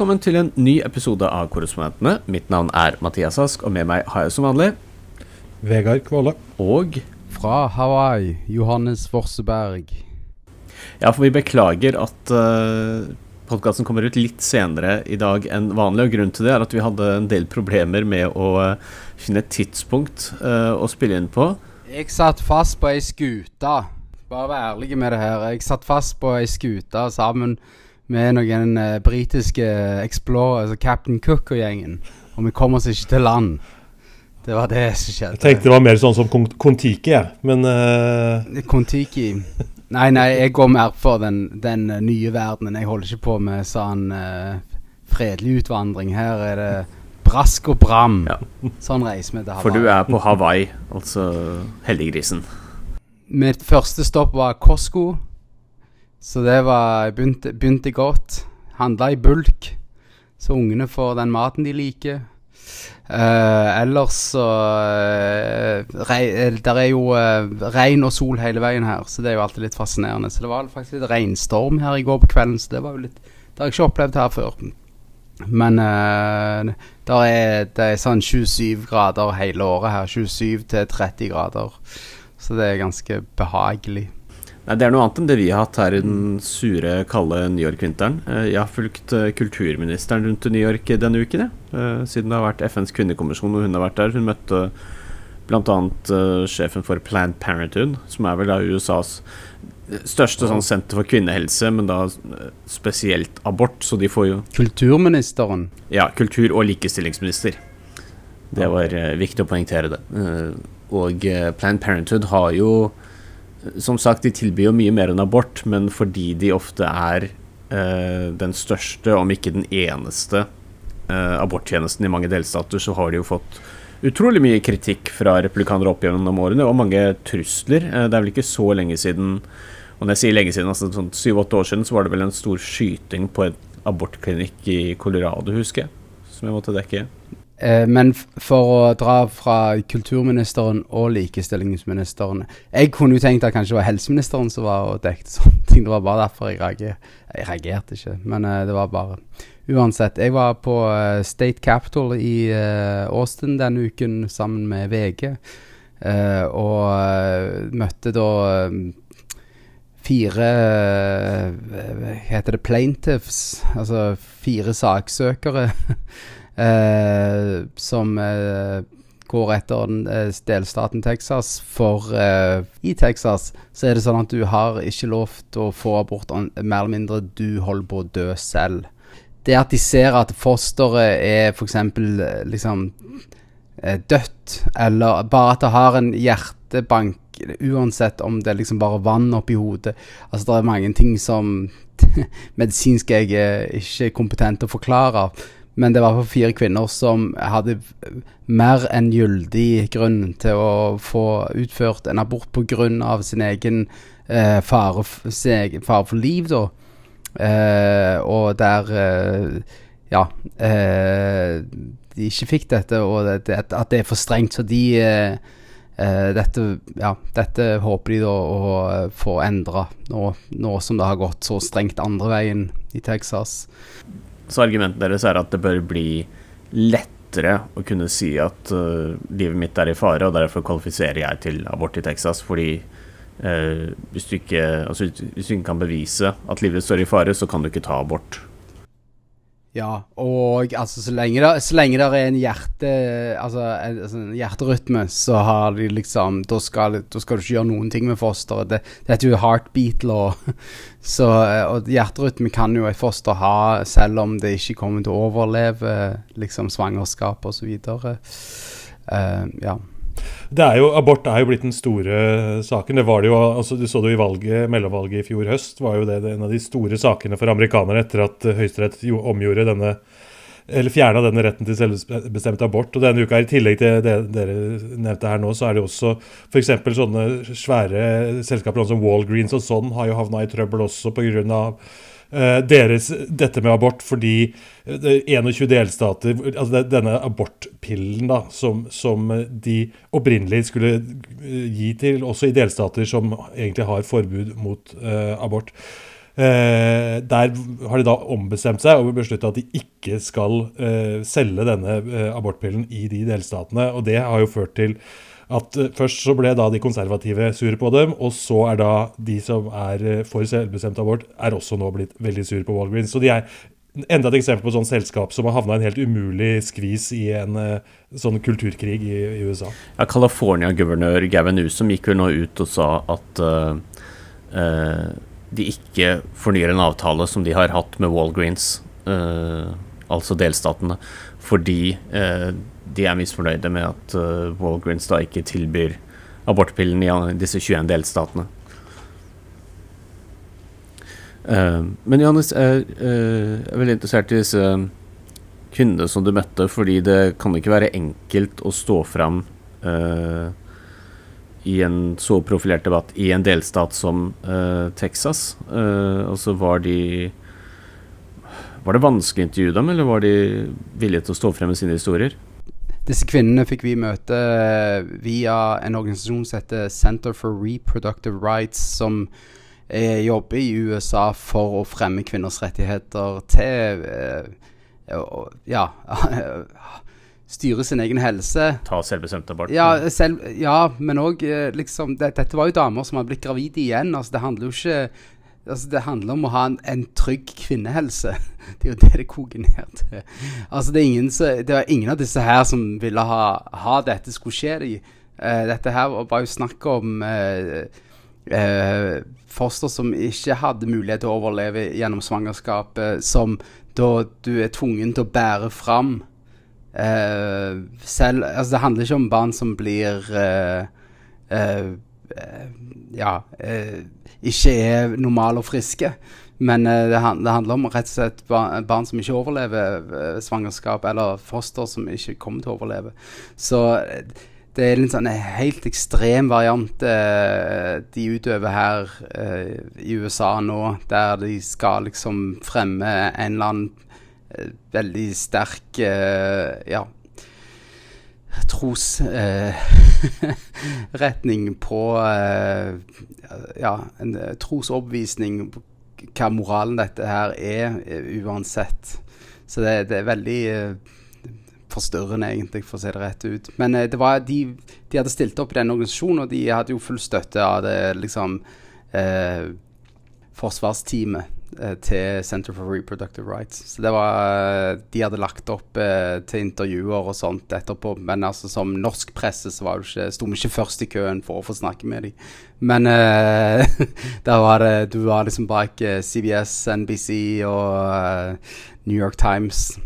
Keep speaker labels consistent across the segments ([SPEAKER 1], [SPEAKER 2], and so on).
[SPEAKER 1] Velkommen til en ny episode av Korrespondentene. Mitt navn er Mathias Ask, og med meg har jeg som vanlig
[SPEAKER 2] Vegard Kvåle.
[SPEAKER 1] Og
[SPEAKER 3] Fra Hawaii, Johannes Forseberg.
[SPEAKER 1] Ja, for vi beklager at uh, podkasten kommer ut litt senere i dag enn vanlig. Og grunnen til det er at vi hadde en del problemer med å uh, finne et tidspunkt uh, å spille inn på.
[SPEAKER 3] Jeg satt fast på ei skute. Bare vær ærlig med det her. Jeg satt fast på ei skute sammen med noen uh, britiske Explorer, altså Captain Cook og gjengen. Og vi kom oss ikke til land. Det var det som skjedde.
[SPEAKER 2] Jeg tenkte det var mer sånn som Kon-Tiki, jeg. Men uh...
[SPEAKER 3] Kon-Tiki Nei, nei, jeg går mer for den, den nye verdenen. Jeg holder ikke på med sånn uh, fredelig utvandring. Her er det brask og bram. Ja. Sånn reiser vi til Hawaii.
[SPEAKER 1] For du er på Hawaii, altså heldiggrisen.
[SPEAKER 3] Mitt første stopp var Costco. Så det var begynte, begynte godt. Handla i bulk, så ungene får den maten de liker. Uh, ellers så uh, Der er jo uh, regn og sol hele veien her, så det er jo alltid litt fascinerende. Så det var faktisk litt regnstorm her i går på kvelden, så det var jo litt Det har jeg ikke opplevd her før. Men uh, er, det er sånn 27 grader hele året her. 27 til 30 grader. Så det er ganske behagelig.
[SPEAKER 1] Nei, Det er noe annet enn det vi har hatt her i den sure, kalde New York-vinteren. Eh, jeg har fulgt eh, kulturministeren rundt i New York denne uken, jeg. Eh, siden det har vært FNs kvinnekommisjon og hun har vært der. Hun møtte bl.a. sjefen for Planned Parenthood, som er vel da USAs største sånn senter for kvinnehelse, men da spesielt abort, så de får jo
[SPEAKER 3] Kulturministeren?
[SPEAKER 1] Ja, kultur- og likestillingsminister. Det var viktig å poengtere det. og Planned Parenthood har jo som sagt, de tilbyr jo mye mer enn abort, men fordi de ofte er eh, den største, om ikke den eneste, eh, aborttjenesten i mange delstater, så har de jo fått utrolig mye kritikk fra replikanere opp gjennom årene, og mange trusler. Eh, det er vel ikke så lenge siden, og når jeg sier lenge siden, altså sånn syv-åtte år siden, så var det vel en stor skyting på en abortklinikk i Colorado, husker jeg, som jeg måtte dekke.
[SPEAKER 3] Eh, men for å dra fra kulturministeren og likestillingsministeren Jeg kunne jo tenkt at kanskje det var helseministeren som var og dekket sånne ting. Det var bare derfor jeg reagerte. Jeg reagerte ikke, men eh, det var bare Uansett. Jeg var på uh, State Capital i uh, Austin denne uken sammen med VG, og møtte da fire Heter det plaintiffs? Altså fire saksøkere. eh, som eh, går etter eh, delstaten Texas. For eh, i Texas så er det sånn at du har ikke lov til å få abort mer eller mindre du holder på å dø selv. Det at de ser at fosteret er f.eks. Eh, liksom dødt, eller bare at det har en hjertebank uansett om det er liksom bare vann oppi hodet. Altså Det er mange ting som medisinsk jeg er ikke kompetent til å forklare. Men det var for fire kvinner som hadde mer enn gyldig grunn til å få utført en abort pga. sin egen eh, fare, sin fare, for liv, da. Eh, og der eh, Ja. Eh, de ikke fikk dette, og det, at det er for strengt. Så de eh, eh, dette, ja, dette håper de da å få endra, nå, nå som det har gått så strengt andre veien i Texas.
[SPEAKER 1] Så argumentet deres er at det bør bli lettere å kunne si at uh, livet mitt er i fare, og derfor kvalifiserer jeg til abort i Texas. Fordi uh, hvis, du ikke, altså, hvis du ikke kan bevise at livet står i fare, så kan du ikke ta abort.
[SPEAKER 3] Ja, og altså så lenge det, så lenge det er en hjerte Altså en, altså, en hjerterytme, så har de liksom da skal, da skal, du ikke gjøre noen ting med fosteret. Det, det heter jo heartbeat-law. Så Og hjerterytme kan jo et foster ha selv om det ikke kommer til å overleve liksom svangerskap osv. Uh, eh, ja.
[SPEAKER 2] Det er jo, Abort er jo blitt den store saken. Det var det jo, altså Du så det jo i valget, mellomvalget i fjor høst. var jo det, det en av de store sakene for amerikanere etter at Høyesterett omgjorde denne eller fjerna denne retten til selvbestemt abort. Og denne uka, I tillegg til det dere nevnte her nå, så er det også f.eks. sånne svære selskaper som Walgreens og sånn har jo havna i trøbbel også pga. Uh, deres, dette med abort fordi 21 delstater altså Denne abortpillen da, som, som, de opprinnelig skulle eh, gi til også i delstater som egentlig har forbud mot uh, abort. Eh, der har de da ombestemt seg og beslutta at de ikke skal eh, selge denne eh, abortpillen i de delstatene. Og det har jo ført til at eh, først så ble da de konservative sure på dem, og så er da de som er eh, for selvbestemt abort, er også nå blitt veldig sure på Walgreens. Så de er enda et eksempel på et sånt selskap som har havna i en helt umulig skvis i en uh, sånn kulturkrig i, i USA.
[SPEAKER 1] Ja, California-guvernør Gavin Newsom gikk vel nå ut og sa at uh, uh, de ikke fornyer en avtale som de har hatt med Walgreens, altså delstatene, fordi de er misfornøyde med at uh, Walgreens da ikke tilbyr abortpillen i disse 21 delstatene. Uh, men Johannes, jeg uh, er veldig interessert i disse kvinnene som du møtte, fordi det kan ikke være enkelt å stå fram i en så profilert debatt i en delstat som Texas. og så var de Var det vanskelig å intervjue dem, eller var de villige til å stå frem med sine historier?
[SPEAKER 3] Disse kvinnene fikk vi møte eh, via en organisasjon som heter Center for Reproductive Rights, som eh, jobber i USA for å fremme kvinners rettigheter til eh, Ja styre sin egen helse.
[SPEAKER 1] Ta selvbestemt abort?
[SPEAKER 3] Ja, selv, ja men òg liksom det, Dette var jo damer som hadde blitt gravide igjen. altså Det handler jo ikke Altså, det handler om å ha en, en, trygg kvinnehelse. Det er jo det det koker ned til. Altså, det, er ingen, det var ingen av disse her som ville ha, ha dette skulle skje de. Uh, dette her var jo snakk om uh, uh, foster som ikke hadde mulighet til å overleve gjennom svangerskapet, som da du er tvungen til å bære fram selv Altså, det handler ikke om barn som blir Ja ikke er normale og friske. Men uh, det, handler om rett og slett barn, som ikke overlever uh, svangerskap, eller foster som ikke kommer til å overleve. Så uh, det er en sånn helt ekstrem variant de utøver her i USA nå, der de skal liksom fremme en eller annen veldig sterk ja, trosretning eh, på eh, Ja, en eh, trosoppvisning på hva moralen dette her er, uansett. Så det, det er veldig forstørrende, egentlig, for å si det rett ut. Men det var, de, de, hadde stilt opp i den organisasjonen, og de hadde jo full støtte av det liksom eh, forsvarsteamet Eh, til Center for Reproductive Rights. Så det var De hadde lagt opp eh, til intervjuer og sånt etterpå. Men altså som norsk presse så var ikke, sto vi ikke først i køen for å få snakke med dem. Men eh, da var det Du var liksom bak eh, CBS, NBC og eh, New York Times.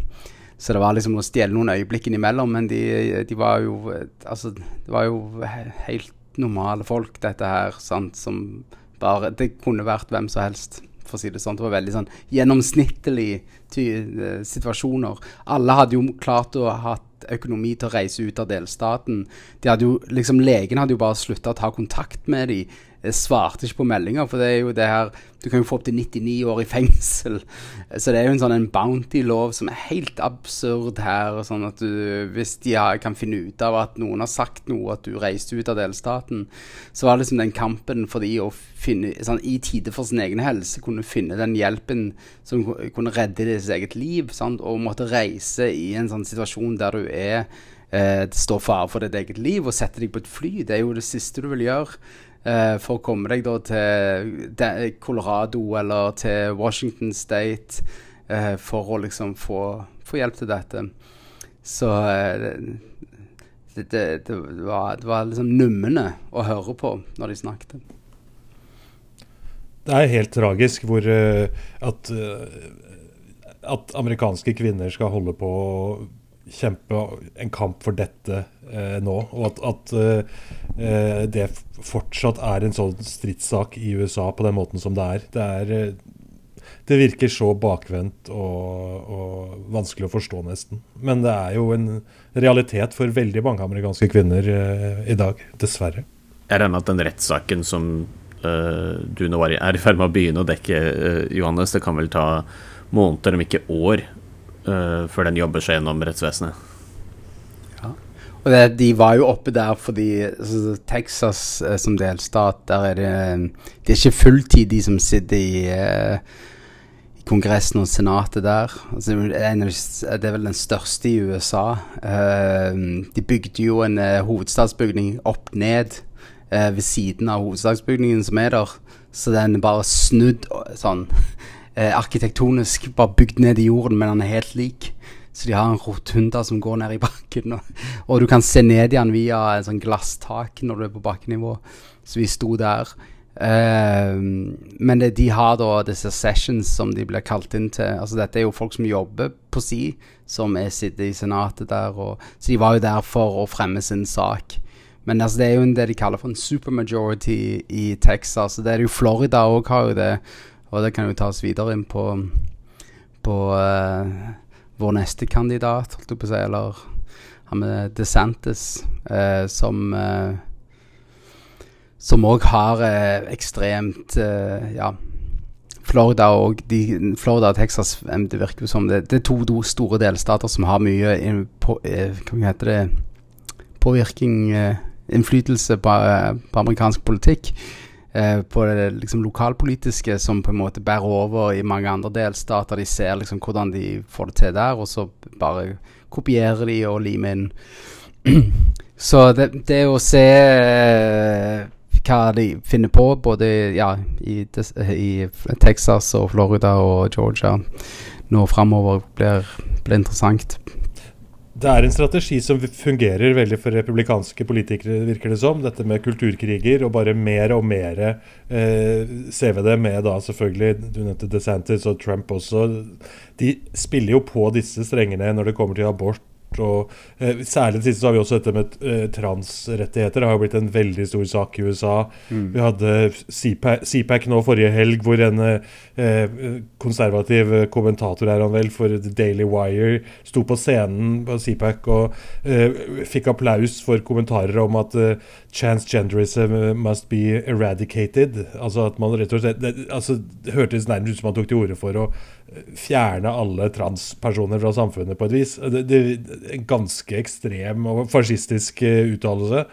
[SPEAKER 3] Så det var liksom å stjele noen øyeblikk innimellom, men de, de var jo Altså, det var jo helt normale folk, dette her, sant, som bare Det kunne vært hvem som helst for å si det sånn. Det var veldig sånn gjennomsnittlige eh, situasjoner. Alle hadde jo klart å ha økonomi til å reise ut av delstaten. De hadde jo, liksom Legen hadde jo bare slutta å ta kontakt med dem svarte ikke på meldinger. For det er jo det her Du kan jo få opptil 99 år i fengsel. Så det er jo en sånn bounty-lov som er helt absurd her. Sånn at du, hvis de kan finne ut av at noen har sagt noe, at du reiste ut av delstaten, så var det liksom den kampen for de å finne sånn, I tide for sin egen helse kunne finne den hjelpen som kunne redde deres eget liv. Sant? Og måtte reise i en sånn situasjon der du er eh, det står fare for ditt eget liv, og sette deg på et fly. Det er jo det siste du vil gjøre. Uh, for å komme deg da til Colorado eller til Washington State uh, for å liksom få, få, hjelp til dette. Så uh, det, det, det, var, det var liksom nummende å høre på når de snakket.
[SPEAKER 2] Det er helt tragisk hvor at, at amerikanske kvinner skal holde på kjempe en kamp for dette eh, nå. Og at, at eh, det fortsatt er en sånn stridssak i USA på den måten som det er. Det, er, eh, det virker så bakvendt og, og, vanskelig å forstå, nesten. Men det er jo en realitet for veldig mange amerikanske kvinner eh, i dag, dessverre.
[SPEAKER 1] Jeg regner at den rettssaken som uh, du nå er i ferd med å begynne å dekke, uh, Johannes, det kan vel ta måneder, om ikke år, uh, før den jobber seg gjennom rettsvesenet.
[SPEAKER 3] Ja, Og det, De var jo oppe der fordi altså, Texas eh, som delstat, der er det Det er ikke fulltid de som sitter i, eh, Kongressen og Senatet der. Altså, det, er, det er vel den største i USA. Uh, de bygde jo en uh, hovedstadsbygning opp ned ved siden av hovedstadsbygningen som er der. Så den er bare snudd sånn arkitektonisk, bare bygd ned i jorden, men han er helt lik. Så de har en rotunda som går ned i bakken. Og, og du kan se ned i den via en sånn glasstak når du er på bakkenivå. Så vi sto der. Uh, men det, de har da disse sessions som de blir kalt inn til. Altså Dette er jo folk som jobber på si, som er sitter i senatet der. Og, så de var jo der for å fremme sin sak. Men altså, det er jo det de kaller for en supermajority i Texas. Det er jo Florida òg har jo det. Og det kan jo tas videre inn på, på uh, vår neste kandidat, holdt jeg på å si. Eller han med DeSantis, uh, som uh, Som òg har ekstremt Ja. Florida og de, Florida og Texas det virker jo som det, det er to store delstater som har mye på, Hva heter det påvirkning innflytelse på, på amerikansk politikk. Eh, på det liksom lokalpolitiske som på en måte bærer over i mange andre delstater. De ser liksom hvordan de får det til der, og så bare kopierer de og limer inn. så det, det å se eh, hva de finner på, både ja, i, i, Texas og Florida og Georgia nå framover, blir, blir interessant.
[SPEAKER 2] Det er en strategi som fungerer veldig for republikanske politikere, virker det som. Dette med kulturkriger og bare mer og mer eh, ser med da selvfølgelig Du nevnte DeSantis og Trump også. De spiller jo på disse strengene når det kommer til abort og eh, Særlig det siste så har vi også dette med eh, transrettigheter. Det har jo blitt en veldig stor sak i USA. Mm. Vi hadde CPAC nå forrige helg, hvor en eh, konservativ kommentator er han vel, for The Daily Wire sto på scenen på CPAC og eh, fikk applaus for kommentarer om at eh, transgenderism must be eradicated. Altså at man rett og slett Det, altså, det hørtes nærmest ut som han tok til orde for å fjerne alle transpersoner fra samfunnet på et vis. Det, det, en ganske ekstrem og fascistisk eh, uttalelse.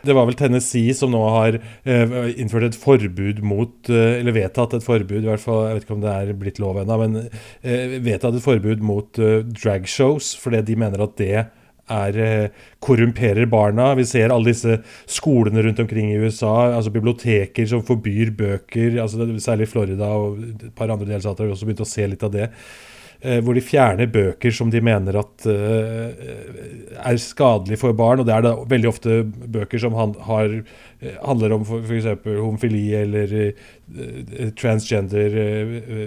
[SPEAKER 2] Det var vel Tennessee som nå har eh, innført et forbud mot eh, Eller vedtatt et forbud, i hvert fall, jeg vet ikke om det er blitt lov ennå, men vedtatt et forbud mot dragshows, fordi de mener at det er, eh, korrumperer barna. Vi ser alle disse skolene rundt omkring i USA, altså biblioteker som forbyr bøker. Altså særlig Florida og et par andre delstater har også begynt å se litt av det. Eh, hvor de fjerner bøker som de mener at uh, er skadelige for barn. Og det er da veldig ofte bøker som har, eh, handler om f.eks. homofili eller uh, transgender uh,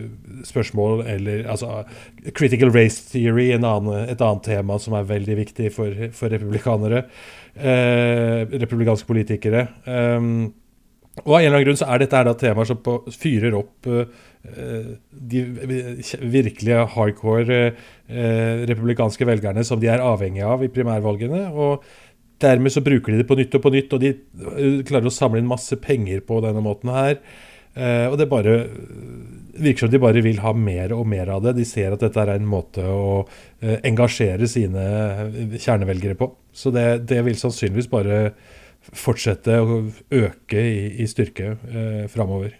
[SPEAKER 2] spørsmål, eller altså critical race theory, annen, et annet tema som er veldig viktig for, for republikanere. republikanske politikere. Um, og av en eller annen grunn så er dette her da temaer som på, fyrer opp uh, de virkelig hardcore uh, republikanske velgerne som de er avhengige av i primærvalgene. Og dermed så bruker de det på nytt og på nytt, og de uh, klarer å samle inn masse penger på denne måten her. og det bare virker som de bare vil ha mer og mer av det. De ser at dette er en måte å engasjere sine kjernevelgere på. Så det, det vil sannsynligvis bare fortsette å øke i, i styrke eh, framover.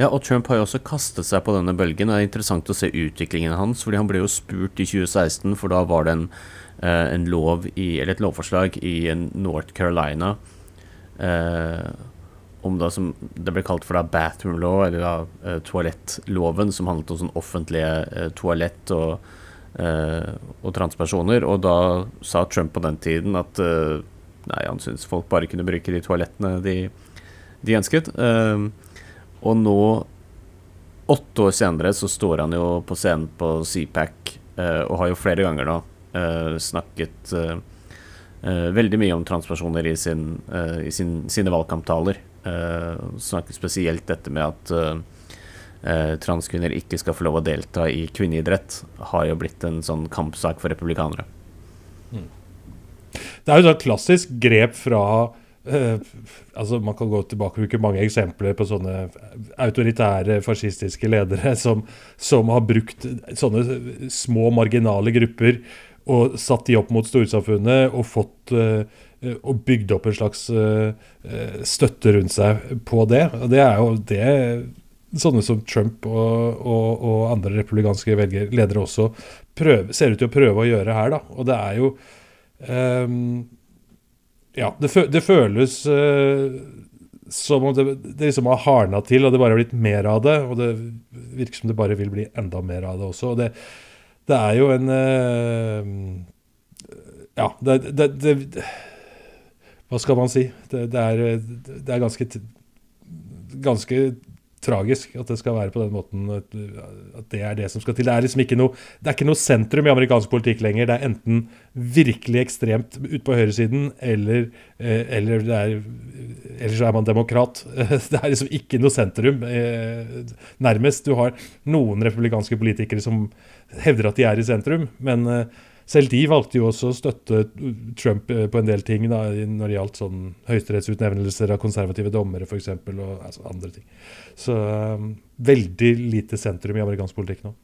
[SPEAKER 1] Ja, og Trump har jo også kastet seg på denne bølgen. Det er interessant å se utviklingen hans. fordi Han ble jo spurt i 2016, for da var det en, eh, en lov i, eller et lovforslag i North Carolina eh, om det som det ble kalt for da bathroom law, eller da eh, toalettloven, som handlet om sånn offentlige eh, toalett og Uh, og transpersoner. Og da sa Trump på den tiden at nei, han syntes folk bare kunne bruke de toalettene de, de ønsket. Uh, og nå, åtte år senere, så står han jo på scenen på CPAC og har jo flere ganger nå snakket veldig mye om transpersoner i, sin, i sin, sine valgkamptaler. snakket spesielt dette med at eh, transkvinner ikke skal få lov å delta i kvinneidrett, har jo blitt en sånn kampsak for republikanere. Mm.
[SPEAKER 2] Det er jo et klassisk grep fra eh, altså Man kan gå tilbake og bruke mange eksempler på sånne autoritære, fascistiske ledere som, som har brukt sånne små, marginale grupper og satt de opp mot storsamfunnet og fått og bygd opp en slags støtte rundt seg på det. Og det er jo det sånne som Trump og, og, og andre republikanske velger, ledere også prøver, ser ut til å prøve å gjøre her. da, Og det er jo um, Ja, det, det føles uh, som om det, det liksom har hardna til, og det bare har blitt mer av det. Og det virker som det bare vil bli enda mer av det også. Og det, det er jo en uh, Ja, det, Hva skal man si? Det, er, det er ganske ganske tragisk at det skal være på den måten. At, det er det som skal til. Det er liksom ikke noe, det er ikke noe sentrum i amerikansk politikk lenger. Det er enten virkelig ekstremt ute på høyresiden, eller, eh, eller, er, eller så er man demokrat. Det er liksom ikke noe sentrum, eh, nærmest. Du har noen republikanske politikere som hevder at de er i sentrum, men eh, selv de valgte jo også å støtte Trump eh, på en del ting da, når det gjaldt sånn høyesterettsutnevnelser av konservative dommere f.eks. og altså, andre ting. Så um, veldig lite sentrum i amerikansk politikk nå.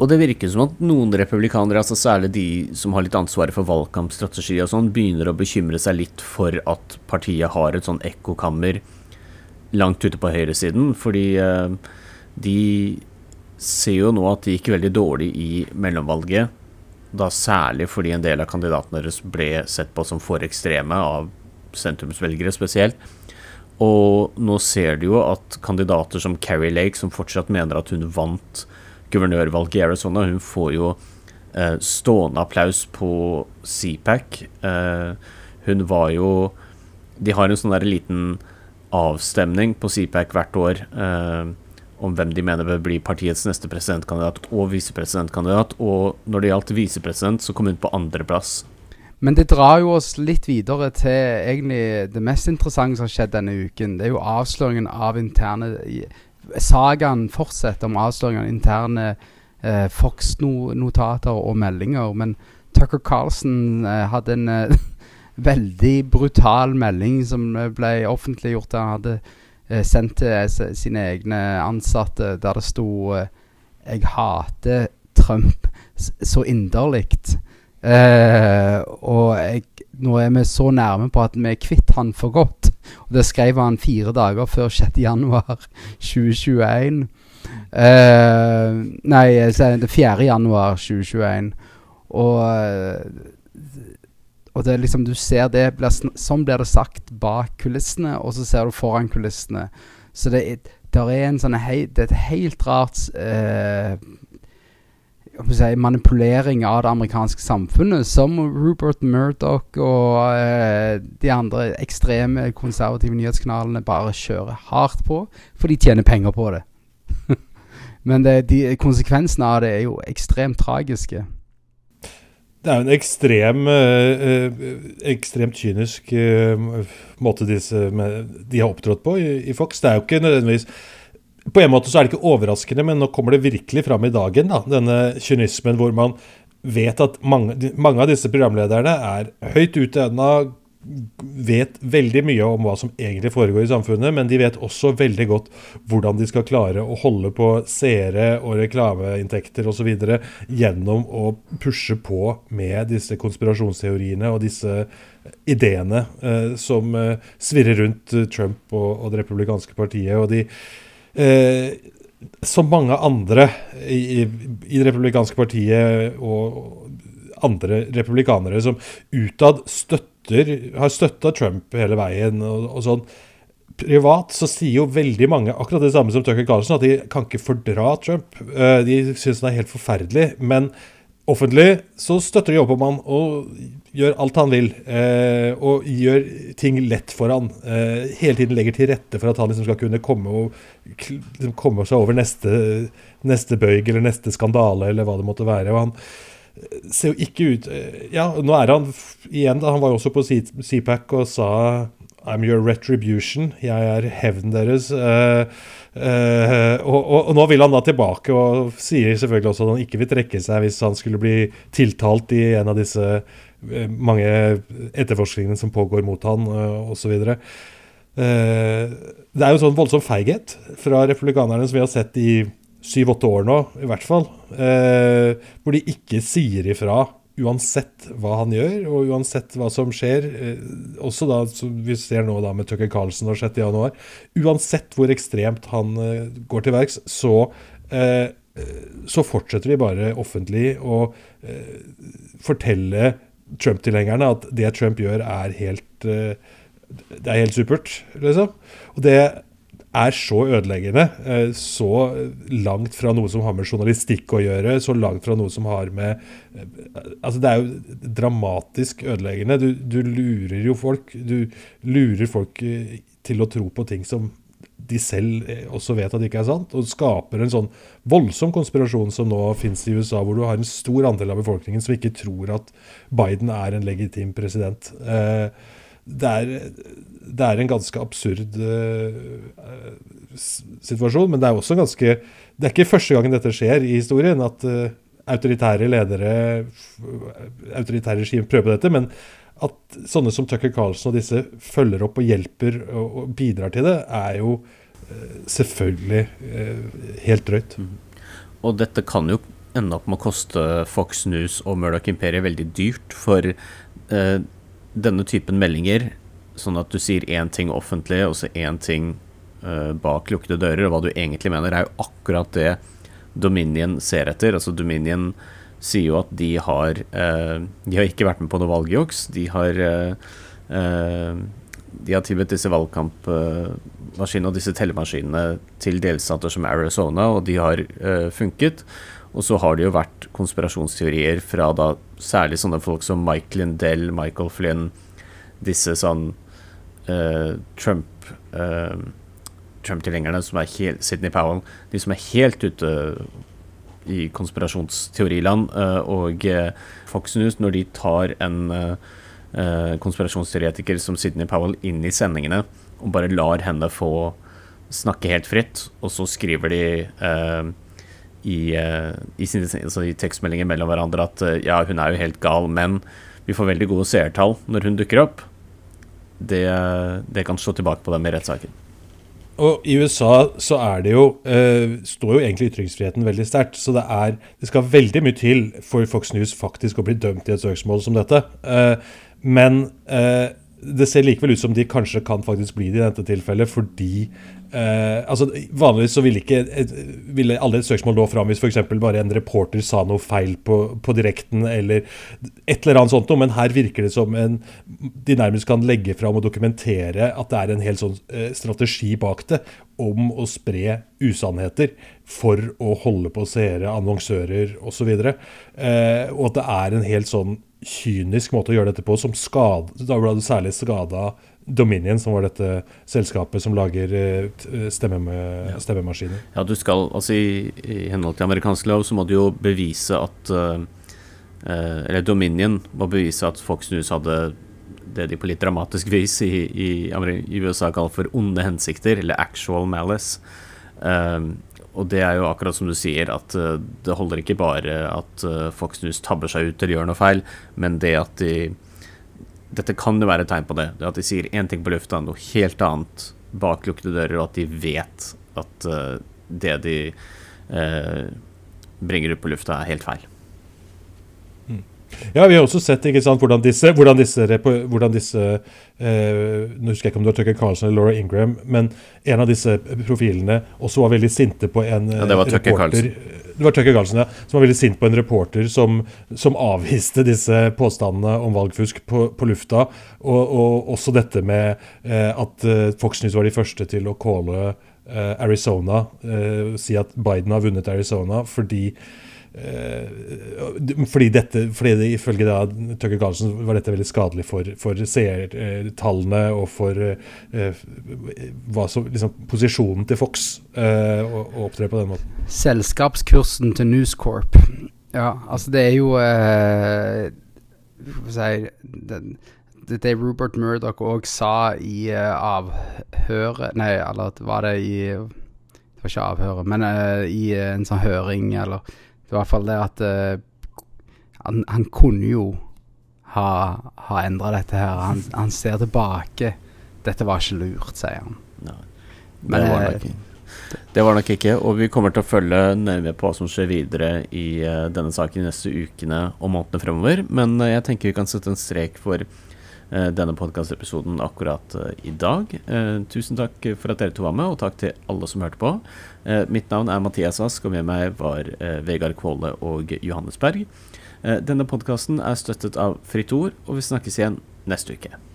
[SPEAKER 1] Og det virker som at noen republikanere, altså særlig de som har litt ansvaret for valgkampstrategi og sånn, begynner å bekymre seg litt for at partiet har et sånn ekkokammer langt ute på høyresiden. Fordi uh, de ser jo nå at det gikk veldig dårlig i mellomvalget. Da særlig fordi en del av kandidatene deres ble sett på som for ekstreme av sentrumsvelgere spesielt. Og nå ser du jo at kandidater som Carrie Lake, som fortsatt mener at hun vant guvernørvalget i Arizona, hun får jo eh, stående applaus på CPAC. Eh, hun var jo De har en sånn der liten avstemning på CPAC hvert år. Eh, om hvem de mener bør bli partiets neste presidentkandidat og visepresidentkandidat. Og når det gjaldt visepresident, så kom hun på andreplass.
[SPEAKER 3] Men det drar jo oss litt videre til egentlig det mest interessante som har skjedd denne uken. Det er jo avsløringen av interne Sagaen fortsetter om avsløringen av interne eh, Fox-notater og meldinger. Men Tucker Carlson eh, hadde en eh, veldig brutal melding som ble offentliggjort. Han hadde eh, sendt til sine egne ansatte, der det sto eh, 'Jeg hater Trump så inderlig'. Eh, og jeg, nå er vi så nærme på at vi er kvitt han for godt. Og Det skrev han fire dager før 6. januar 2021. Eh, nei, det er 4. januar 2021. Og og det er liksom, du ser det Sånn blir det sagt bak kulissene, og så ser du foran kulissene. Så det, er en sånn hei, det er et helt rart eh, si, manipulering av det amerikanske samfunnet, som Rupert Murdoch og eh, de andre ekstreme konservative nyhetskanalene bare kjører hardt på, for de tjener penger på det. Men det, de, konsekvensene av det er jo ekstremt tragiske.
[SPEAKER 2] Det er jo en ekstrem, eh, ekstremt kynisk eh, måte disse, de har opptrådt på i, Fox. Det er jo ikke nødvendigvis På en måte så er det ikke overraskende, men nå kommer det virkelig fram i dagen, da, denne kynismen hvor man vet at mange, mange av disse programlederne er høyt utdanna, vet veldig mye om hva som egentlig foregår i samfunnet, men de vet også veldig godt hvordan de skal klare å holde på seere og reklameinntekter osv. gjennom å pushe på med disse konspirasjonsteoriene og disse ideene eh, som eh, svirrer rundt Trump og, og, det republikanske partiet. og de eh, som mange andre i, i det republikanske partiet og andre republikanere som utad støtter støtter, har støtta Trump hele veien. og, og sånn. Privat så sier jo veldig mange akkurat det samme som Tucker Carlson, at de kan ikke fordra Trump. Eh, de syns han er helt forferdelig. Men offentlig så støtter de opp om han og gjør alt han vil. Eh, og gjør ting lett for han. Eh, hele tiden legger til rette for at han liksom skal kunne komme, og, liksom komme seg over neste, neste bøyg eller neste skandale eller hva det måtte være. og han ser jo ikke ut eh, Ja, nå er han igjen da, Han var jo også på CPAC og sa I'm your retribution. Jeg er hevnen deres. Uh, uh, og, og, og, nå vil han da tilbake og sier selvfølgelig også at han ikke vil trekke seg hvis han skulle bli tiltalt i en av disse uh, mange etterforskningene som pågår mot han, uh, osv. Uh, det er jo sånn voldsom feighet fra republikanerne som vi har sett i syv-åtte år nå, i hvert fall, eh, hvor de ikke sier ifra uansett hva han gjør, og uansett hva som skjer. Eh, også da, som vi ser nå da med Tucker Carlsen og 6.1. Uansett hvor ekstremt han eh, går til verks, så, eh, så fortsetter de bare offentlig å eh, fortelle Trump-tilhengerne at det Trump gjør, er helt eh, Det er helt supert, liksom. Og det er så ødeleggende. Eh, så langt fra noe som har med journalistikk å gjøre, så langt fra noe som har med eh, Altså, det er jo dramatisk ødeleggende. Du, du lurer jo folk. Du lurer folk eh, til å tro på ting som de selv også vet at det ikke er sant, og skaper en sånn voldsom konspirasjon som nå finnes i USA, hvor du har en stor andel av befolkningen som ikke tror at Biden er en legitim president. Det er det er en ganske absurd uh, situasjon, men det er også ganske Det er ikke første gangen dette skjer i historien, at uh, autoritære ledere, autoritære regimer, prøver på dette. Men at sånne som Tucker Carlson og disse følger opp og hjelper og, og bidrar til det, er jo uh, selvfølgelig helt drøyt. Mm.
[SPEAKER 1] Og dette kan jo ende opp med å koste Fox News og Murdoch Imperiet veldig dyrt, for denne typen meldinger Sånn at du sier én ting offentlig og så én ting uh, bak lukkede dører. Og hva du egentlig mener, er jo akkurat det Dominion ser etter. Altså Dominion sier jo at de har uh, De har ikke vært med på noe valgjuks. De har uh, de har tilbudt disse valgkampmaskinene og disse tellemaskinene til delstater som Arizona, og de har funket. Og så har det jo vært konspirasjonsteorier fra da særlig sånne folk som Mike Lindell, Michael Flynn, disse sånn uh, Trump uh, Trump-tilhengerne som er helt Sidney Powell, de som er helt ute i konspirasjonsteoriland, uh, og Fox News, når de tar en konspirasjonsteoretiker som Sidney Powell inn i sendingene og bare lar henne få snakke helt fritt, og så skriver de i, i, sin, altså i, tekstmeldinger mellom hverandre at ja, hun er jo helt gal, men vi får veldig gode seertall når hun dukker opp det, det kan slå tilbake på dem i rettssaken.
[SPEAKER 2] Og I USA så er det jo, eh, står jo egentlig ytringsfriheten veldig sterkt. Så det, er, det skal veldig mye til for Fox News faktisk å bli dømt i et søksmål som dette. Eh, men eh, det ser likevel ut som de kanskje kan faktisk bli det i dette tilfellet, fordi Eh, altså Vanligvis så ville ikke ville alle et søksmål nå fram hvis f.eks. bare en reporter sa noe feil på, på, direkten, eller et eller annet sånt noe, men her virker det som en, de nærmest kan legge fram og dokumentere at det er en hel sånn eh, strategi bak det om å spre usannheter for å holde på seere, annonsører osv. Eh, og at det er en helt sånn kynisk måte å gjøre dette på, som skade, da ble det særlig skada Dominion, som var dette selskapet som lager eh, stemme, stemmemaskiner.
[SPEAKER 1] Ja, du skal, altså i, i, henhold til amerikansk lov så må du jo bevise at uh, Eller Dominion må bevise at Fox News hadde det de på litt dramatisk vis i, i, i USA kaller for onde hensikter, eller actual malice. Uh, og det er jo akkurat som du sier, at uh, det holder ikke bare at Fox News tabber seg ut eller gjør noe feil, men det at de dette kan jo være et tegn på det. det at de sier én ting på lufta, noe helt annet bak lukkede dører, og at de vet at uh, det de eh, bringer ut på lufta, er helt feil.
[SPEAKER 2] Mm. Ja, vi har også sett sant, hvordan disse, hvordan disse, hvordan disse eh, Nå husker jeg ikke om det var Tucker Carlson eller Laura Ingram, men en av disse profilene også var veldig sinte på en
[SPEAKER 1] ja, det var Tucker
[SPEAKER 2] reporter. Carlson det var Tucker Carlson, ja, som var veldig sint på en reporter som, som avviste disse påstandene om valgfusk på, på lufta. Og, og, også dette med eh, at eh, Fox News var de første til å calle eh, Arizona, eh, si at Biden har vunnet Arizona fordi Eh, fordi dette, fordi det, ifølge da, Tucker Carlsen var dette veldig skadelig for, for seertallene og for eh, hva som, liksom, posisjonen til Fox eh, å, å opptre på den måten.
[SPEAKER 3] Selskapskursen til News Corp. Ja, altså det er jo eh, si, det, det Rupert Murdoch òg sa i eh, avhøret Nei, eller var det i Det var ikke avhøret, men i en sånn høring, eller det var i hvert fall det at uh, han, han, kunne jo ha, ha endra dette her. Han, han, ser tilbake. Dette var ikke lurt, sier han.
[SPEAKER 1] Nei, det Men, var nok Det var nok ikke, og vi kommer til å følge nøye med på hva som skjer videre i uh, denne saken de neste ukene og månedene fremover. Men jeg tenker vi kan sette en strek for denne podkastepisoden akkurat i dag. tusen takk for at dere to var med, og takk til alle som hørte på. mitt navn er Mathias Ask, og med meg var Vegard Kvåle og Johannes Berg. denne podkasten er støttet av Fritt Ord, og vi snakkes igjen neste uke.